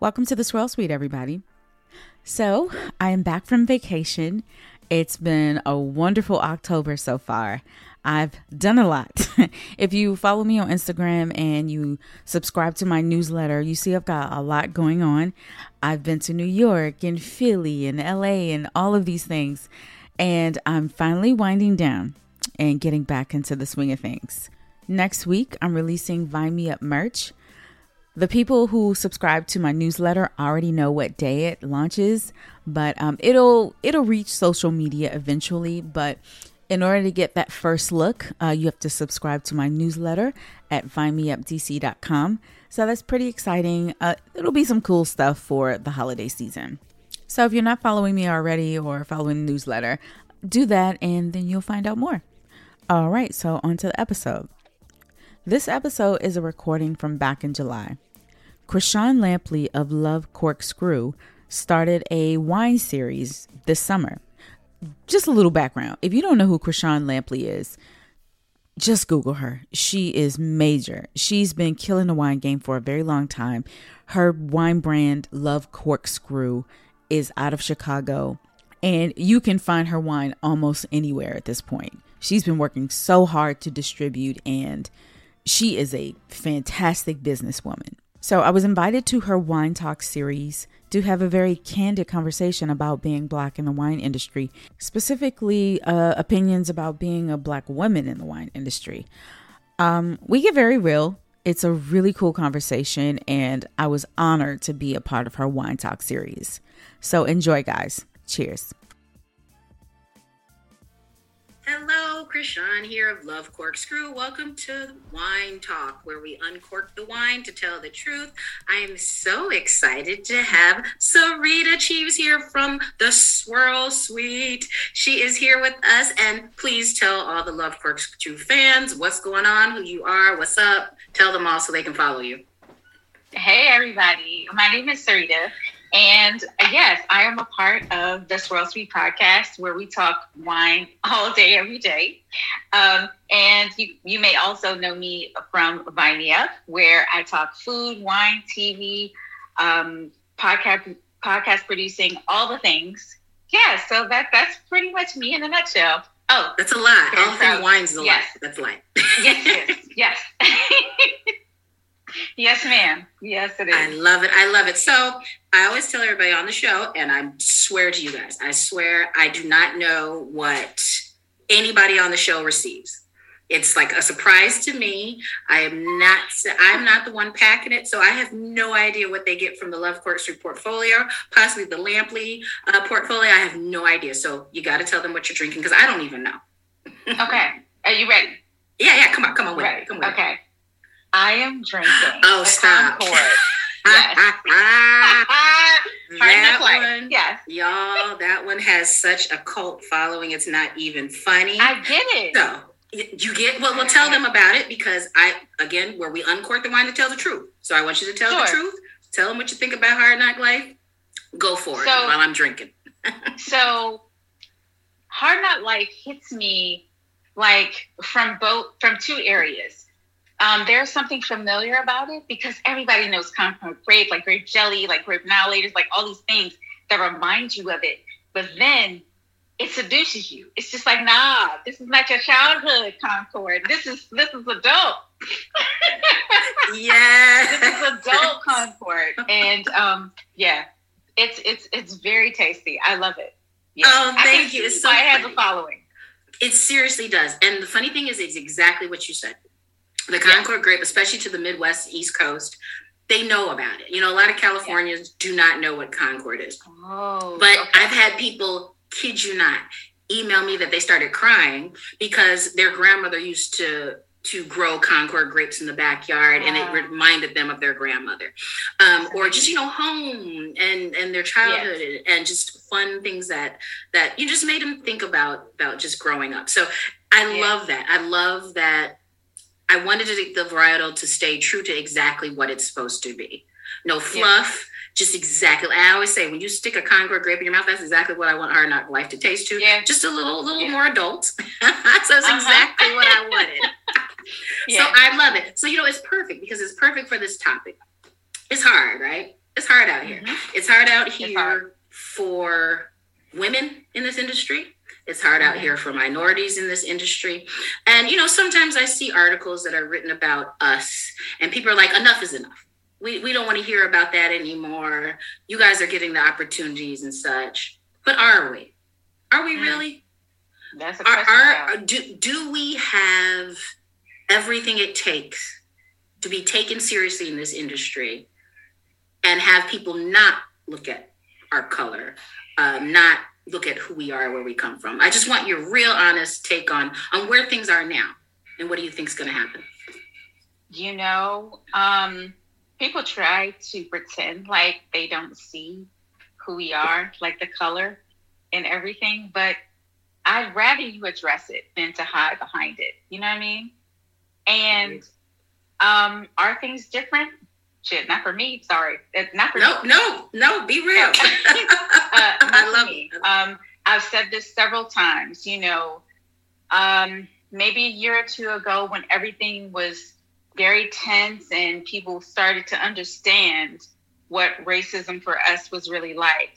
Welcome to the Swirl Suite, everybody. So, I am back from vacation. It's been a wonderful October so far. I've done a lot. if you follow me on Instagram and you subscribe to my newsletter, you see I've got a lot going on. I've been to New York and Philly and LA and all of these things. And I'm finally winding down and getting back into the swing of things. Next week, I'm releasing Vine Me Up merch. The people who subscribe to my newsletter already know what day it launches, but um, it'll it'll reach social media eventually. But in order to get that first look, uh, you have to subscribe to my newsletter at vinemeupdc.com. So that's pretty exciting. Uh, it'll be some cool stuff for the holiday season. So if you're not following me already or following the newsletter, do that and then you'll find out more. All right, so on to the episode. This episode is a recording from back in July. Chrishon Lampley of Love Corkscrew started a wine series this summer. Just a little background. If you don't know who Chrishon Lampley is, just Google her. She is major. She's been killing the wine game for a very long time. Her wine brand, Love Corkscrew, is out of Chicago, and you can find her wine almost anywhere at this point. She's been working so hard to distribute, and she is a fantastic businesswoman. So I was invited to her Wine Talk series to have a very candid conversation about being black in the wine industry, specifically uh, opinions about being a black woman in the wine industry. Um, we get very real. It's a really cool conversation, and I was honored to be a part of her Wine Talk series. So enjoy, guys. Cheers. Chrishon here of Love Corkscrew. Welcome to Wine Talk, where we uncork the wine to tell the truth. I am so excited to have Sarita Cheeves here from the Swirl Suite. She is here with us, and please tell all the Love Corkscrew fans what's going on, who you are, what's up. Tell them all so they can follow you. Hey, everybody. My name is Sarita. And yes, I am a part of the Swirl Suite podcast where we talk wine all day, every day. Um, and you, you may also know me from Vine Up, where I talk food, wine, TV, um, podcast, podcast producing, all the things. Yeah, so that that's pretty much me in a nutshell. Oh, that's a lot. All things wines is a yes. lot. That's a lot. yes, yes, yes. Yes, ma'am. Yes, it is. I love it. I love it. So I always tell everybody on the show, and I swear to you guys, I swear I do not know what anybody on the show receives. It's like a surprise to me. I am not. I'm not the one packing it, so I have no idea what they get from the Love Corkscrew portfolio, possibly the Lampley uh, portfolio. I have no idea. So you got to tell them what you're drinking because I don't even know. okay, are you ready? Yeah, yeah. Come on, come on, with ready. Come on. Okay. I am drinking. Oh, stop. Concord. Yes. that one, yes. Y'all, that one has such a cult following. It's not even funny. I get it. So you get well. We'll tell them about it because I again, where we uncork the wine to tell the truth. So I want you to tell sure. the truth. Tell them what you think about Hard Knock Life. Go for so, it while I'm drinking. so Hard Knock Life hits me like from both from two areas um, there's something familiar about it because everybody knows Concord grape, like grape jelly, like grape annihilators, like all these things that remind you of it. But then it seduces you. It's just like, nah, this is not your childhood Concord. This is this is adult. yeah, this is adult Concord, and um, yeah, it's it's it's very tasty. I love it. Yeah. Oh, thank you. It's so I have a following. It seriously does. And the funny thing is, it's exactly what you said the Concord yeah. grape, especially to the Midwest, East Coast, they know about it. You know, a lot of Californians yeah. do not know what Concord is. Oh, but okay. I've had people, kid you not, email me that they started crying because their grandmother used to to grow Concord grapes in the backyard, wow. and it reminded them of their grandmother, um, or just you know home and and their childhood yes. and, just fun things that that you just made them think about about just growing up. So I yes. love that. I love that I wanted the varietal to stay true to exactly what it's supposed to be. No fluff, yeah. just exactly. I always say when you stick a Concord grape in your mouth, that's exactly what I want Hard Knock Life to taste to. Yeah. Just a little, little yeah. more adult. so it's uh-huh. exactly what I wanted. yeah. So I love it. So you know, it's perfect because it's perfect for this topic. It's hard, right? It's hard out here. Mm-hmm. It's hard out here hard. for women in this industry. It's hard out here for minorities in this industry. And, you know, sometimes I see articles that are written about us, and people are like, enough is enough. We, we don't want to hear about that anymore. You guys are getting the opportunities and such. But are we? Are we hmm. really? That's a question. Are, are, do, do we have everything it takes to be taken seriously in this industry and have people not look at our color, um, not look at who we are, where we come from. I just want your real honest take on on where things are now and what do you think is going to happen? You know, um, people try to pretend like they don't see who we are, like the color and everything, but I'd rather you address it than to hide behind it. You know what I mean? And um, are things different? Shit, not for me. Sorry, it's not for no, me. No, no, be real. uh, I love me. Um, I've said this several times. You know, um, maybe a year or two ago, when everything was very tense and people started to understand what racism for us was really like.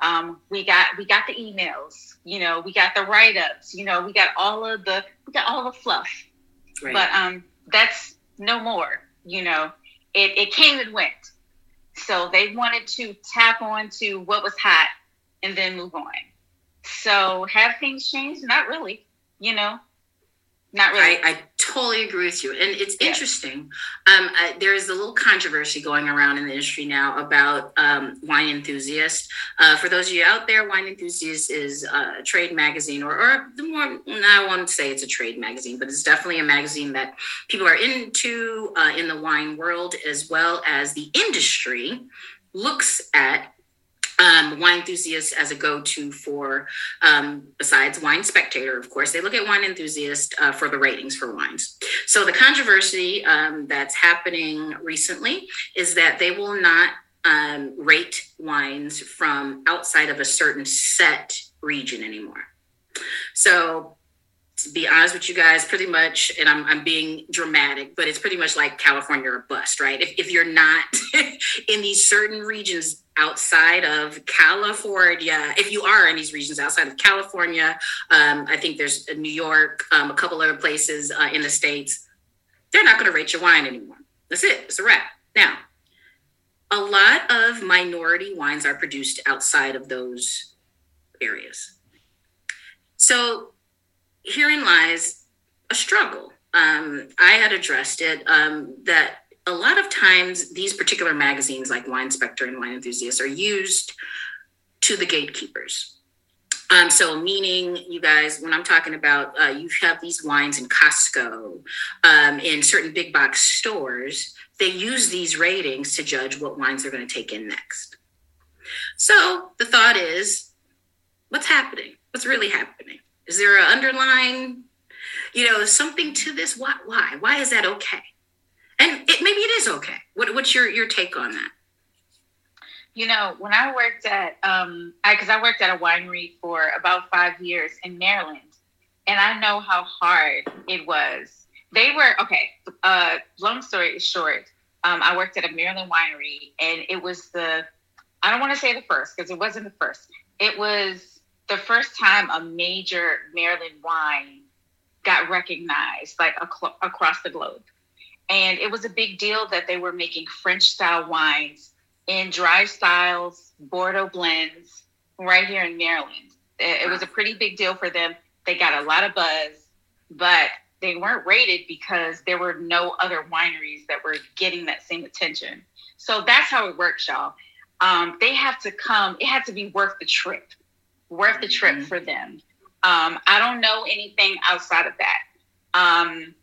Um, we got we got the emails, you know, we got the write ups, you know, we got all of the we got all the fluff. Right. But um, that's no more. You know, it, it came and went. So they wanted to tap on to what was hot and then move on. So have things changed? Not really, you know. Not really. I, I totally agree with you. And it's yeah. interesting. Um, uh, there is a little controversy going around in the industry now about um, Wine Enthusiast. Uh, for those of you out there, Wine Enthusiast is a trade magazine, or, or the more, I won't say it's a trade magazine, but it's definitely a magazine that people are into uh, in the wine world, as well as the industry looks at um, wine enthusiast as a go-to for um, besides wine spectator of course they look at wine enthusiast uh, for the ratings for wines so the controversy um, that's happening recently is that they will not um, rate wines from outside of a certain set region anymore so to be honest with you guys, pretty much, and I'm, I'm being dramatic, but it's pretty much like California or bust, right? If, if you're not in these certain regions outside of California, if you are in these regions outside of California, um, I think there's New York, um, a couple other places uh, in the States, they're not going to rate your wine anymore. That's it, it's a wrap. Now, a lot of minority wines are produced outside of those areas. So herein lies a struggle. Um, I had addressed it um, that a lot of times these particular magazines, like Wine Spectator and Wine Enthusiast, are used to the gatekeepers. Um, so, meaning you guys, when I'm talking about uh, you have these wines in Costco, um, in certain big box stores, they use these ratings to judge what wines they're going to take in next. So, the thought is, what's happening? What's really happening? Is there an underlying, you know, something to this? Why? Why? Why is that okay? And it, maybe it is okay. What, what's your your take on that? You know, when I worked at, um, I because I worked at a winery for about five years in Maryland, and I know how hard it was. They were okay. Uh, long story short, um, I worked at a Maryland winery, and it was the I don't want to say the first because it wasn't the first. It was the first time a major Maryland wine got recognized like ac- across the globe. And it was a big deal that they were making French style wines in dry styles, Bordeaux blends right here in Maryland. It, it was a pretty big deal for them. They got a lot of buzz, but they weren't rated because there were no other wineries that were getting that same attention. So that's how it works, y'all. Um, they have to come, it had to be worth the trip worth the trip mm-hmm. for them. Um, I don't know anything outside of that. Um,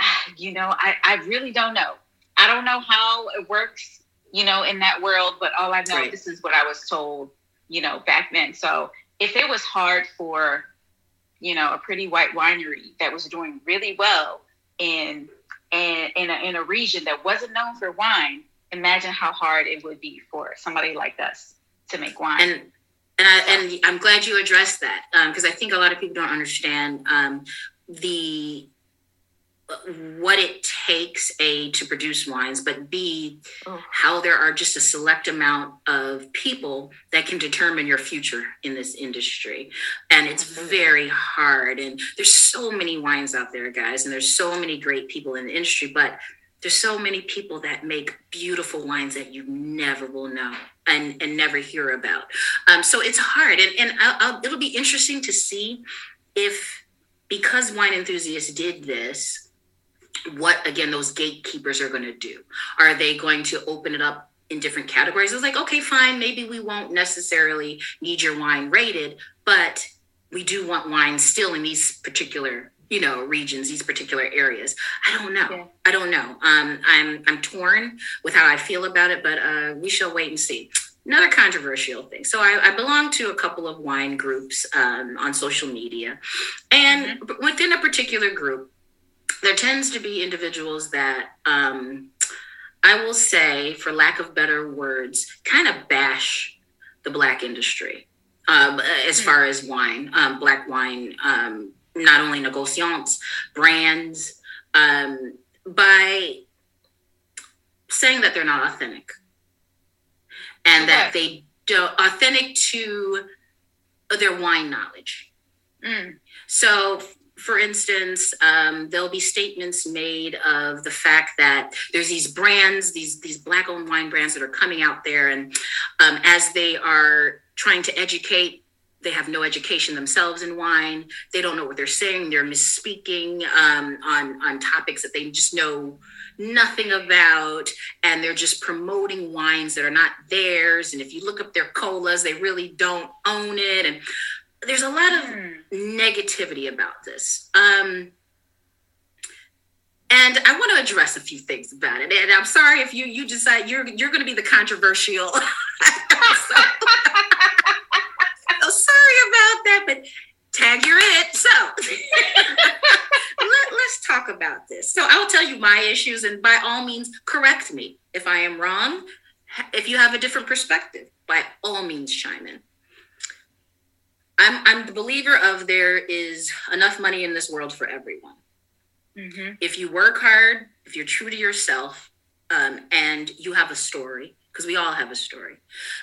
you know, I, I really don't know. I don't know how it works, you know, in that world, but all I know, right. this is what I was told, you know, back then. So if it was hard for, you know, a pretty white winery that was doing really well in in in a, in a region that wasn't known for wine, imagine how hard it would be for somebody like us to make wine. And and, I, and I'm glad you addressed that because um, I think a lot of people don't understand um, the what it takes a to produce wines, but b oh. how there are just a select amount of people that can determine your future in this industry, and it's very hard. And there's so many wines out there, guys, and there's so many great people in the industry, but there's so many people that make beautiful wines that you never will know and, and never hear about. Um, so it's hard. And, and I'll, I'll, it'll be interesting to see if, because wine enthusiasts did this, what again those gatekeepers are going to do. Are they going to open it up in different categories? It's like, okay, fine, maybe we won't necessarily need your wine rated, but we do want wine still in these particular you know regions these particular areas i don't know yeah. i don't know um, i'm i'm torn with how i feel about it but uh, we shall wait and see another controversial thing so i, I belong to a couple of wine groups um, on social media and mm-hmm. within a particular group there tends to be individuals that um, i will say for lack of better words kind of bash the black industry um, as hmm. far as wine, um, black wine um, not only negociants, brands, um, by saying that they're not authentic and okay. that they don't authentic to their wine knowledge. Mm. So, for instance, um, there'll be statements made of the fact that there's these brands, these these black-owned wine brands that are coming out there, and um, as they are trying to educate they have no education themselves in wine. They don't know what they're saying. They're misspeaking um, on on topics that they just know nothing about, and they're just promoting wines that are not theirs. And if you look up their colas, they really don't own it. And there's a lot of mm. negativity about this. Um, and I want to address a few things about it. And I'm sorry if you you decide you're you're going to be the controversial. so, sorry about that, but tag you're it. So let, let's talk about this. So I'll tell you my issues, and by all means, correct me if I am wrong. If you have a different perspective, by all means, chime in. I'm, I'm the believer of there is enough money in this world for everyone. Mm-hmm. If you work hard, if you're true to yourself, um, and you have a story, because we all have a story,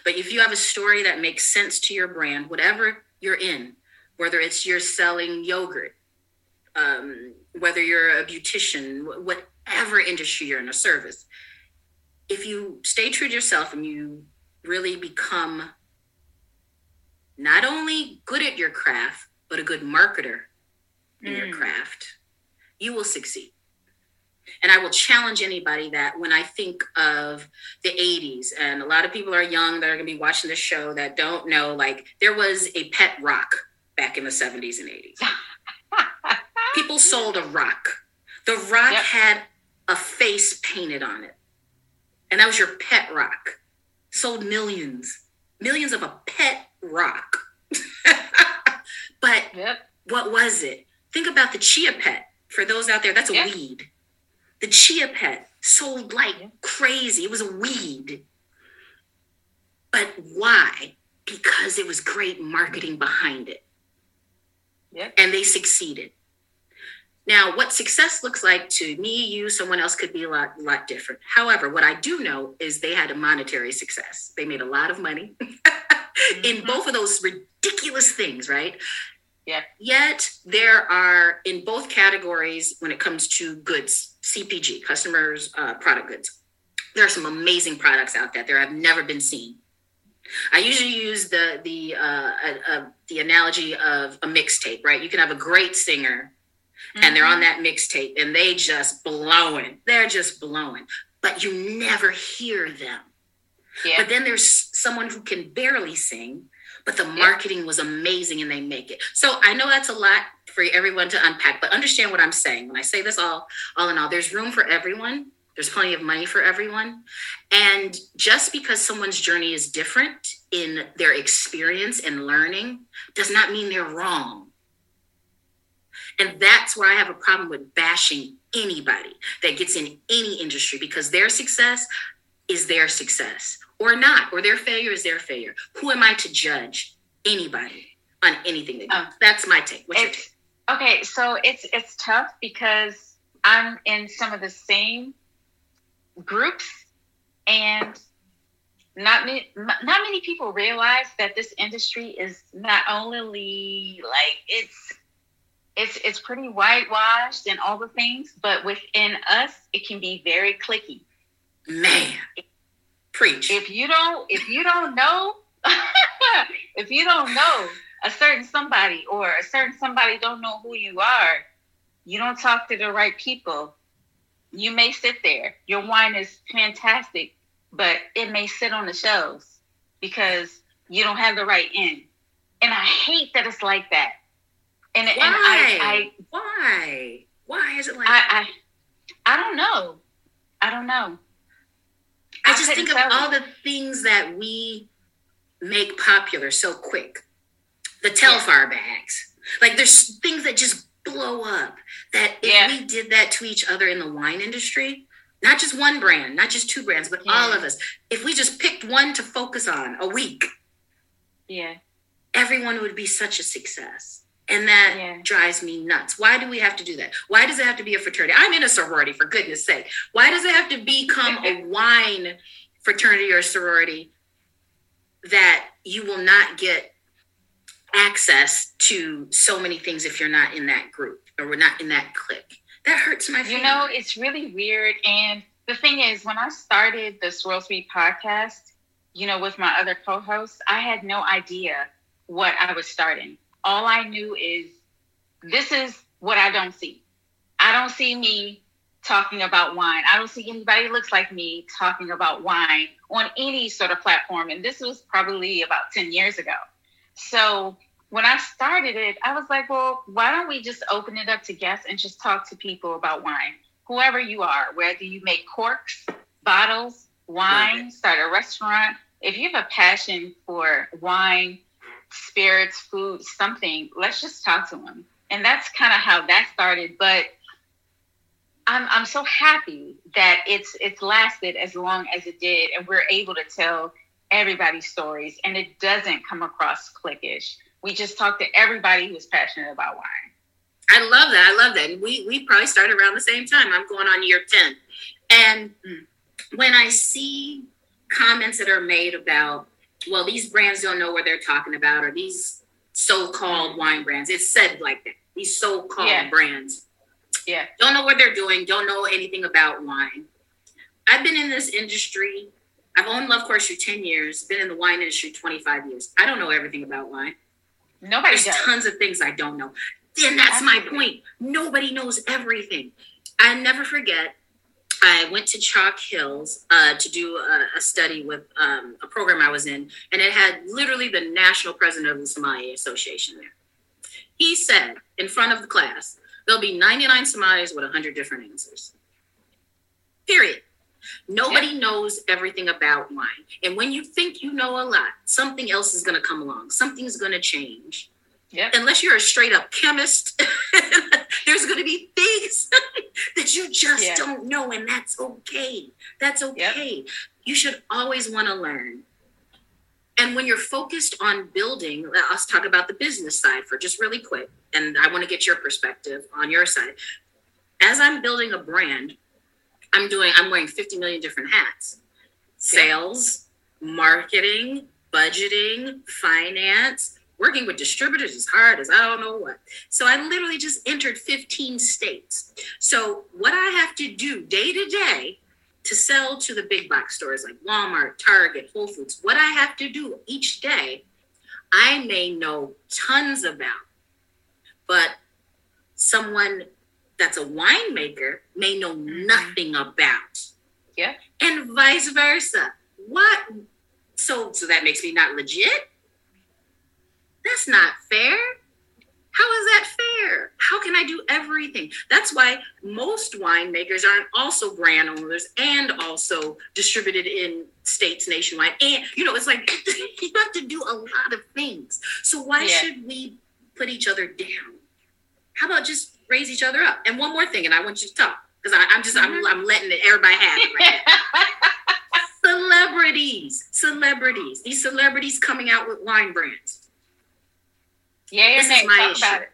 but if you have a story that makes sense to your brand, whatever you're in, whether it's you're selling yogurt, um, whether you're a beautician, whatever industry you're in, a service. If you stay true to yourself and you really become not only good at your craft, but a good marketer in mm. your craft, you will succeed. And I will challenge anybody that when I think of the 80s, and a lot of people are young that are going to be watching this show that don't know, like, there was a pet rock back in the 70s and 80s. people sold a rock. The rock yep. had a face painted on it. And that was your pet rock. Sold millions, millions of a pet rock. but yep. what was it? Think about the chia pet. For those out there, that's a yep. weed. The chia pet sold like crazy. It was a weed. But why? Because it was great marketing behind it. Yep. And they succeeded. Now, what success looks like to me, you, someone else could be a lot, lot different. However, what I do know is they had a monetary success. They made a lot of money mm-hmm. in both of those ridiculous things, right? Yeah. Yet there are in both categories when it comes to goods, CPG, customers, uh, product goods. There are some amazing products out there that have never been seen. I usually use the the uh, uh, uh the analogy of a mixtape, right? You can have a great singer, mm-hmm. and they're on mm-hmm. that mixtape, and they just blowing. They're just blowing, but you never hear them. Yeah. But then there's someone who can barely sing, but the marketing was amazing and they make it. So I know that's a lot for everyone to unpack, but understand what I'm saying. When I say this all, all in all, there's room for everyone. There's plenty of money for everyone. And just because someone's journey is different in their experience and learning does not mean they're wrong. And that's where I have a problem with bashing anybody that gets in any industry because their success is their success or not, or their failure is their failure. Who am I to judge anybody on anything they do? Oh. That's my take. What's your take? Okay, so it's it's tough because I'm in some of the same groups, and not many, not many people realize that this industry is not only like it's it's it's pretty whitewashed and all the things, but within us, it can be very clicky. Man, preach. If you don't, if you don't know, if you don't know a certain somebody or a certain somebody don't know who you are, you don't talk to the right people. You may sit there. Your wine is fantastic, but it may sit on the shelves because you don't have the right end. And I hate that it's like that. And, why? And I, I, why? Why is it like I, I, I don't know. I don't know. Just think of all the things that we make popular so quick. The Telfar yeah. bags. Like there's things that just blow up. That if yeah. we did that to each other in the wine industry, not just one brand, not just two brands, but yeah. all of us, if we just picked one to focus on a week, yeah, everyone would be such a success. And that yeah. drives me nuts. Why do we have to do that? Why does it have to be a fraternity? I'm in a sorority, for goodness sake. Why does it have to become a wine fraternity or sorority that you will not get access to so many things if you're not in that group or we're not in that clique? That hurts my feelings. You know, it's really weird. And the thing is, when I started the Swirl Suite podcast, you know, with my other co hosts, I had no idea what I was starting all I knew is this is what I don't see. I don't see me talking about wine. I don't see anybody looks like me talking about wine on any sort of platform. And this was probably about 10 years ago. So when I started it, I was like, well, why don't we just open it up to guests and just talk to people about wine? Whoever you are, whether you make corks, bottles, wine, start a restaurant, if you have a passion for wine, spirits, food, something, let's just talk to them. And that's kind of how that started. But I'm I'm so happy that it's it's lasted as long as it did, and we're able to tell everybody's stories, and it doesn't come across cliquish. We just talk to everybody who's passionate about wine. I love that. I love that. We we probably started around the same time. I'm going on year ten, and when I see comments that are made about well, these brands don't know what they're talking about, or these so-called wine brands. It's said like that. These so-called yeah. brands. Yeah. Don't know what they're doing, don't know anything about wine. I've been in this industry. I've owned Love Course for 10 years, been in the wine industry 25 years. I don't know everything about wine. Nobody There's does. tons of things I don't know. And that's Absolutely. my point. Nobody knows everything. I never forget I went to Chalk Hills uh, to do a, a study with um, a program I was in, and it had literally the national president of the Sommelier Association there. He said in front of the class, there'll be 99 sommeliers with 100 different answers. Period. Nobody yeah. knows everything about wine. And when you think you know a lot, something else is going to come along, something's going to change. Yep. Unless you're a straight up chemist, there's going to be things that you just yeah. don't know, and that's okay. That's okay. Yep. You should always want to learn. And when you're focused on building, let's talk about the business side for just really quick. And I want to get your perspective on your side. As I'm building a brand, I'm doing, I'm wearing 50 million different hats sales, marketing, budgeting, finance working with distributors is hard as I don't know what. So I literally just entered 15 states. So what I have to do day to day to sell to the big box stores like Walmart, Target, Whole Foods, what I have to do each day, I may know tons about. But someone that's a winemaker may know mm-hmm. nothing about. Yeah. And vice versa. What? So so that makes me not legit? That's not fair. How is that fair? How can I do everything? That's why most winemakers aren't also brand owners and also distributed in states nationwide. And, you know, it's like you have to do a lot of things. So why yeah. should we put each other down? How about just raise each other up? And one more thing, and I want you to talk because I'm just, mm-hmm. I'm, I'm letting everybody have it right celebrities, celebrities, these celebrities coming out with wine brands yeah, this is my issue.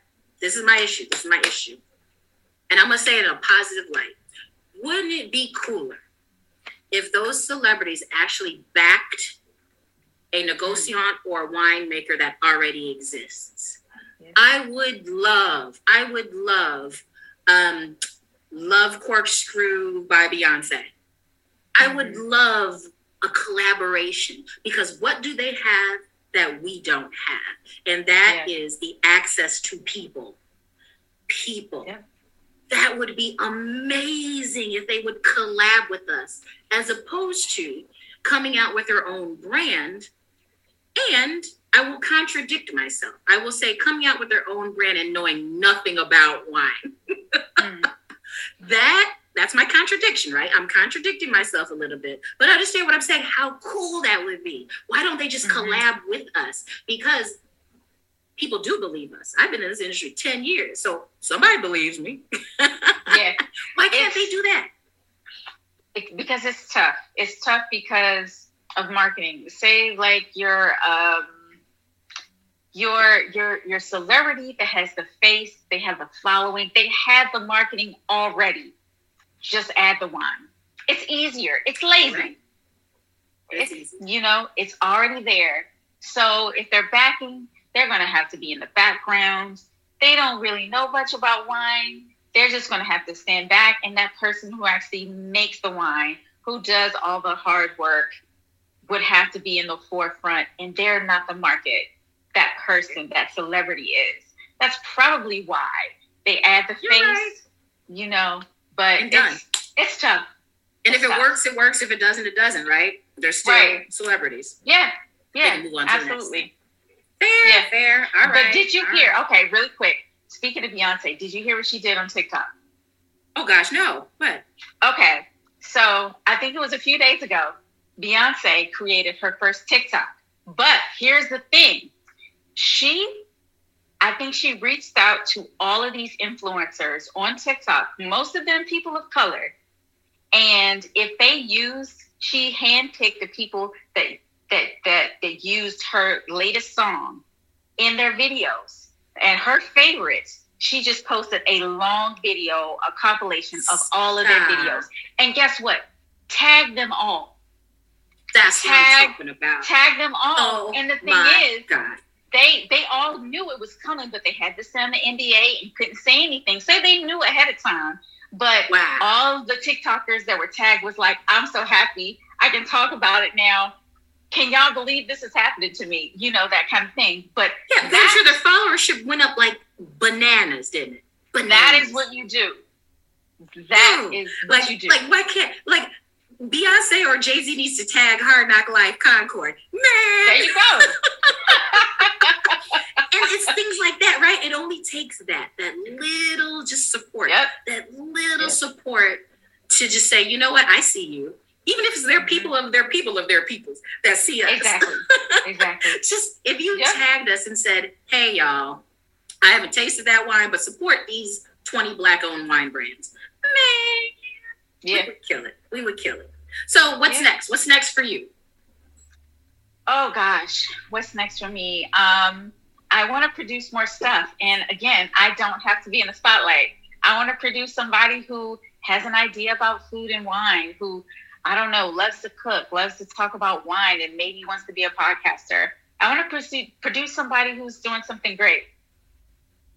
This is my issue. This is my issue. and I'm gonna say it in a positive light. Wouldn't it be cooler if those celebrities actually backed a negociant or a winemaker that already exists? I would love, I would love, um, love Corkscrew by Beyonce. I would mm-hmm. love a collaboration because what do they have that we don't have? And that yeah. is the access to people. People. Yeah. That would be amazing if they would collab with us as opposed to coming out with their own brand. And I will contradict myself. I will say coming out with their own brand and knowing nothing about wine. mm. That that's my contradiction, right? I'm contradicting myself a little bit, but understand what I'm saying. How cool that would be. Why don't they just mm-hmm. collab with us? Because people do believe us. I've been in this industry 10 years, so somebody believes me. yeah. Why can't it's, they do that? It, because it's tough. It's tough because of marketing. Say like you're um your your your celebrity that has the face, they have the following, they have the marketing already just add the wine. It's easier. It's lazy. It's, it's you know, it's already there. So if they're backing, they're going to have to be in the background. They don't really know much about wine. They're just going to have to stand back, and that person who actually makes the wine, who does all the hard work, would have to be in the forefront, and they're not the market. That person, that celebrity is. That's probably why they add the You're face. Right. You know, but and done. It's, it's tough. And it's if it tough. works, it works. If it doesn't, it doesn't. Right? They're still right. celebrities. Yeah, yeah, absolutely. Fair, yeah. fair. All right. But did you All hear? Right. Okay, really quick. Speaking of Beyonce, did you hear what she did on TikTok? Oh gosh, no. What? Okay, so I think it was a few days ago. Beyonce created her first TikTok. But here's the thing she I think she reached out to all of these influencers on TikTok, most of them people of color. And if they used, she handpicked the people that that that that used her latest song in their videos. And her favorites, she just posted a long video, a compilation of all of their videos. And guess what? Tag them all. That's tag, what I'm talking about. Tag them all. Oh, and the thing is, God they they all knew it was coming, but they had to sign the NDA and couldn't say anything. So they knew ahead of time. But wow. all the TikTokers that were tagged was like, I'm so happy. I can talk about it now. Can y'all believe this is happening to me? You know, that kind of thing. But yeah, I'm sure the followership went up like bananas, didn't it? Bananas. That is what you do. That Dude, is what like, you do. Like, why can't like Beyonce or Jay Z needs to tag Hard Knock Life Concord? Man, there you go. and it's things like that, right? It only takes that, that little just support, yep. that little yep. support to just say, you know what, I see you. Even if it's their mm-hmm. people of their people of their peoples that see us. Exactly. Exactly. just if you yep. tagged us and said, hey, y'all, I haven't tasted that wine, but support these 20 black owned wine brands. Man, yeah. we would kill it. We would kill it. So what's yeah. next? What's next for you? Oh gosh, what's next for me? Um, I want to produce more stuff. And again, I don't have to be in the spotlight. I want to produce somebody who has an idea about food and wine, who I don't know, loves to cook, loves to talk about wine, and maybe wants to be a podcaster. I want to pursue, produce somebody who's doing something great.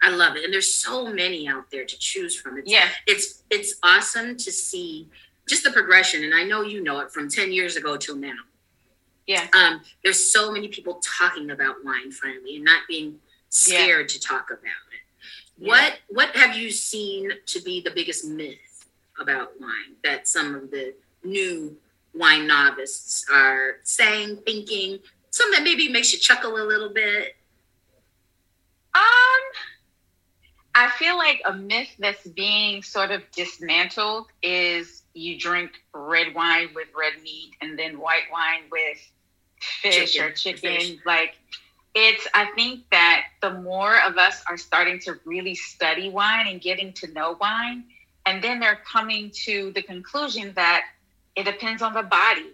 I love it, and there's so many out there to choose from. It's, yeah, it's it's awesome to see just the progression, and I know you know it from ten years ago till now. Yeah. Um, there's so many people talking about wine finally and not being scared yeah. to talk about it. Yeah. What what have you seen to be the biggest myth about wine that some of the new wine novices are saying, thinking, some that maybe makes you chuckle a little bit? Um I feel like a myth that's being sort of dismantled is you drink red wine with red meat and then white wine with fish chicken, or chicken. Fish. Like it's, I think that the more of us are starting to really study wine and getting to know wine, and then they're coming to the conclusion that it depends on the body.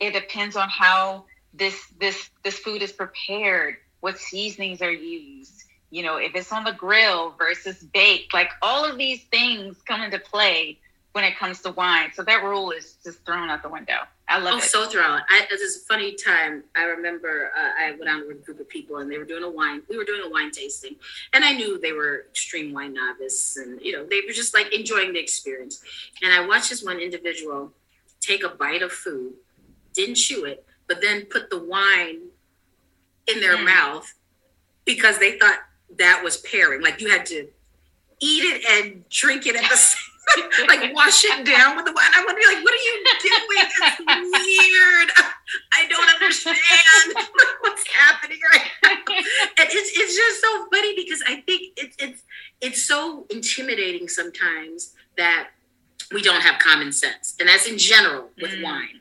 It depends on how this this this food is prepared, what seasonings are used. You know, if it's on the grill versus baked, like all of these things come into play when it comes to wine. So that rule is just thrown out the window. I love oh, it. so thrown. I, this is a funny time. I remember uh, I went out with a group of people and they were doing a wine. We were doing a wine tasting, and I knew they were extreme wine novice, and you know they were just like enjoying the experience. And I watched this one individual take a bite of food, didn't chew it, but then put the wine in their mm. mouth because they thought that was pairing. Like you had to eat it and drink it at the same like wash it down with the wine. I would be like, what are you doing? It's weird. I don't understand what's happening right now. And it's, it's just so funny because I think it's it's it's so intimidating sometimes that we don't have common sense. And that's in general with mm. wine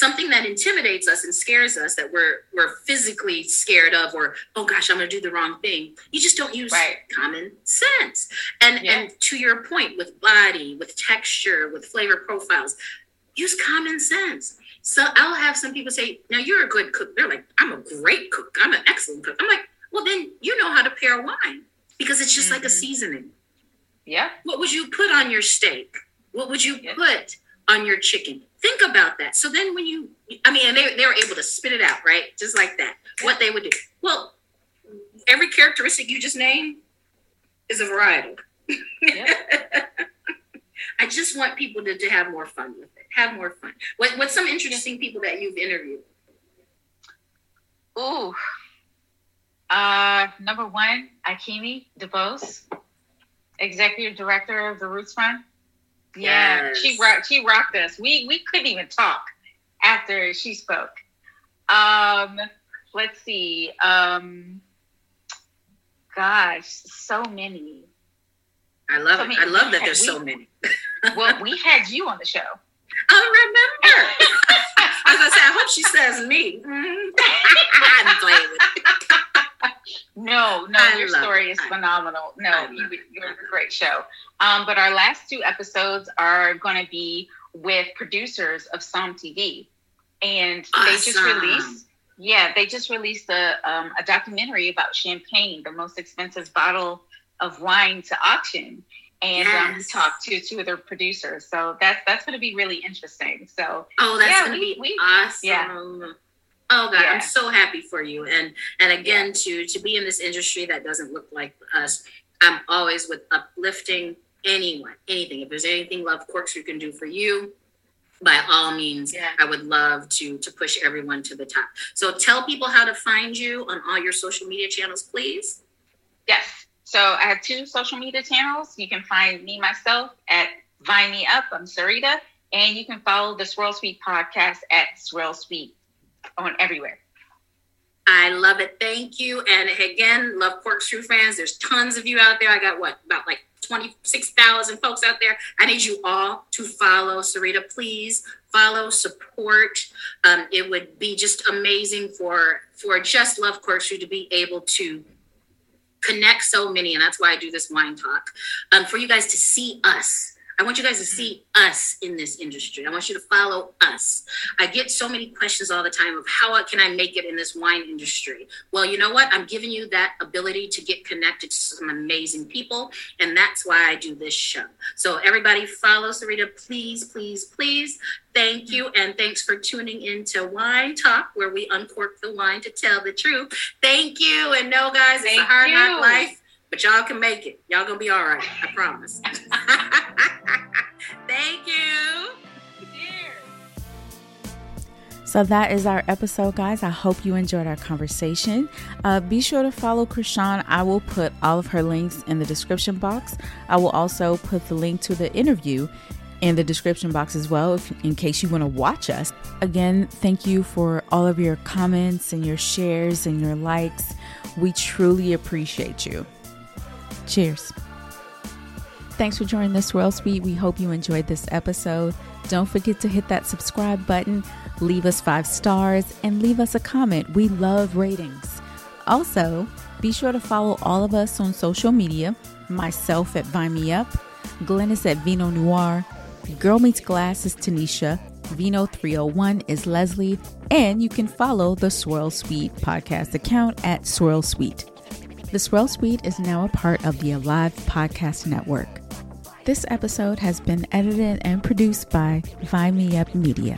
something that intimidates us and scares us that we're we're physically scared of or oh gosh i'm going to do the wrong thing you just don't use right. common sense and yeah. and to your point with body with texture with flavor profiles use common sense so i'll have some people say now you're a good cook they're like i'm a great cook i'm an excellent cook i'm like well then you know how to pair wine because it's just mm-hmm. like a mm-hmm. seasoning yeah what would you put on your steak what would you yeah. put on your chicken Think about that. So then when you, I mean, and they, they were able to spit it out, right? Just like that. What they would do. Well, every characteristic you just named is a variety. Yeah. I just want people to, to have more fun with it. Have more fun. What, what's some interesting people that you've interviewed? Ooh. Uh, number one, Ikimi Dubose, executive director of the Roots Fund. Yeah, yes. she rocked. She rocked us. We we couldn't even talk after she spoke. Um, let's see. Um, gosh, so many. I love so it. Many. I love that there's we, so many. well, we had you on the show. I remember. As I was I hope she says me. I'm playing no, no, I your story is phenomenal. No, you, you're a great show. Um, but our last two episodes are going to be with producers of Somm TV, and awesome. they just released. Yeah, they just released a um, a documentary about champagne, the most expensive bottle of wine to auction, and yes. um, we talked to two of their producers. So that's that's going to be really interesting. So oh, that's yeah, going to be we, awesome. Yeah. Oh God, yeah. I'm so happy for you. And and again, yeah. to to be in this industry that doesn't look like us, I'm always with uplifting anyone, anything. If there's anything Love Corkscrew can do for you, by all means, yeah. I would love to to push everyone to the top. So tell people how to find you on all your social media channels, please. Yes. So I have two social media channels. You can find me myself at Vine Me Up. I'm Sarita. And you can follow the Swirl Suite podcast at Swirl Suite on everywhere. I love it. Thank you. And again, love Corkscrew fans. There's tons of you out there. I got what about like 26,000 folks out there. I need you all to follow Sarita. Please follow, support. Um, it would be just amazing for for just Love Corkscrew to be able to connect so many, and that's why I do this wine talk. Um, for you guys to see us I want you guys to mm-hmm. see us in this industry. I want you to follow us. I get so many questions all the time of how can I make it in this wine industry? Well, you know what? I'm giving you that ability to get connected to some amazing people. And that's why I do this show. So, everybody, follow Sarita, please, please, please. Thank you. Mm-hmm. And thanks for tuning in to Wine Talk, where we uncork the wine to tell the truth. Thank you. And no, guys, Thank it's a hard knock life, but y'all can make it. Y'all gonna be all right. I promise. Thank you. So that is our episode, guys. I hope you enjoyed our conversation. Uh, be sure to follow Chrishon. I will put all of her links in the description box. I will also put the link to the interview in the description box as well, if, in case you want to watch us. Again, thank you for all of your comments and your shares and your likes. We truly appreciate you. Cheers. Thanks for joining the Swirl Suite. We hope you enjoyed this episode. Don't forget to hit that subscribe button, leave us five stars, and leave us a comment. We love ratings. Also, be sure to follow all of us on social media myself at Vine Me Up, Glynis at Vino Noire, Girl Meets Glass is Tanisha, Vino 301 is Leslie, and you can follow the Swirl Suite podcast account at Swirl Suite. The Swirl Suite is now a part of the Alive Podcast Network. This episode has been edited and produced by Vine Me Up Media.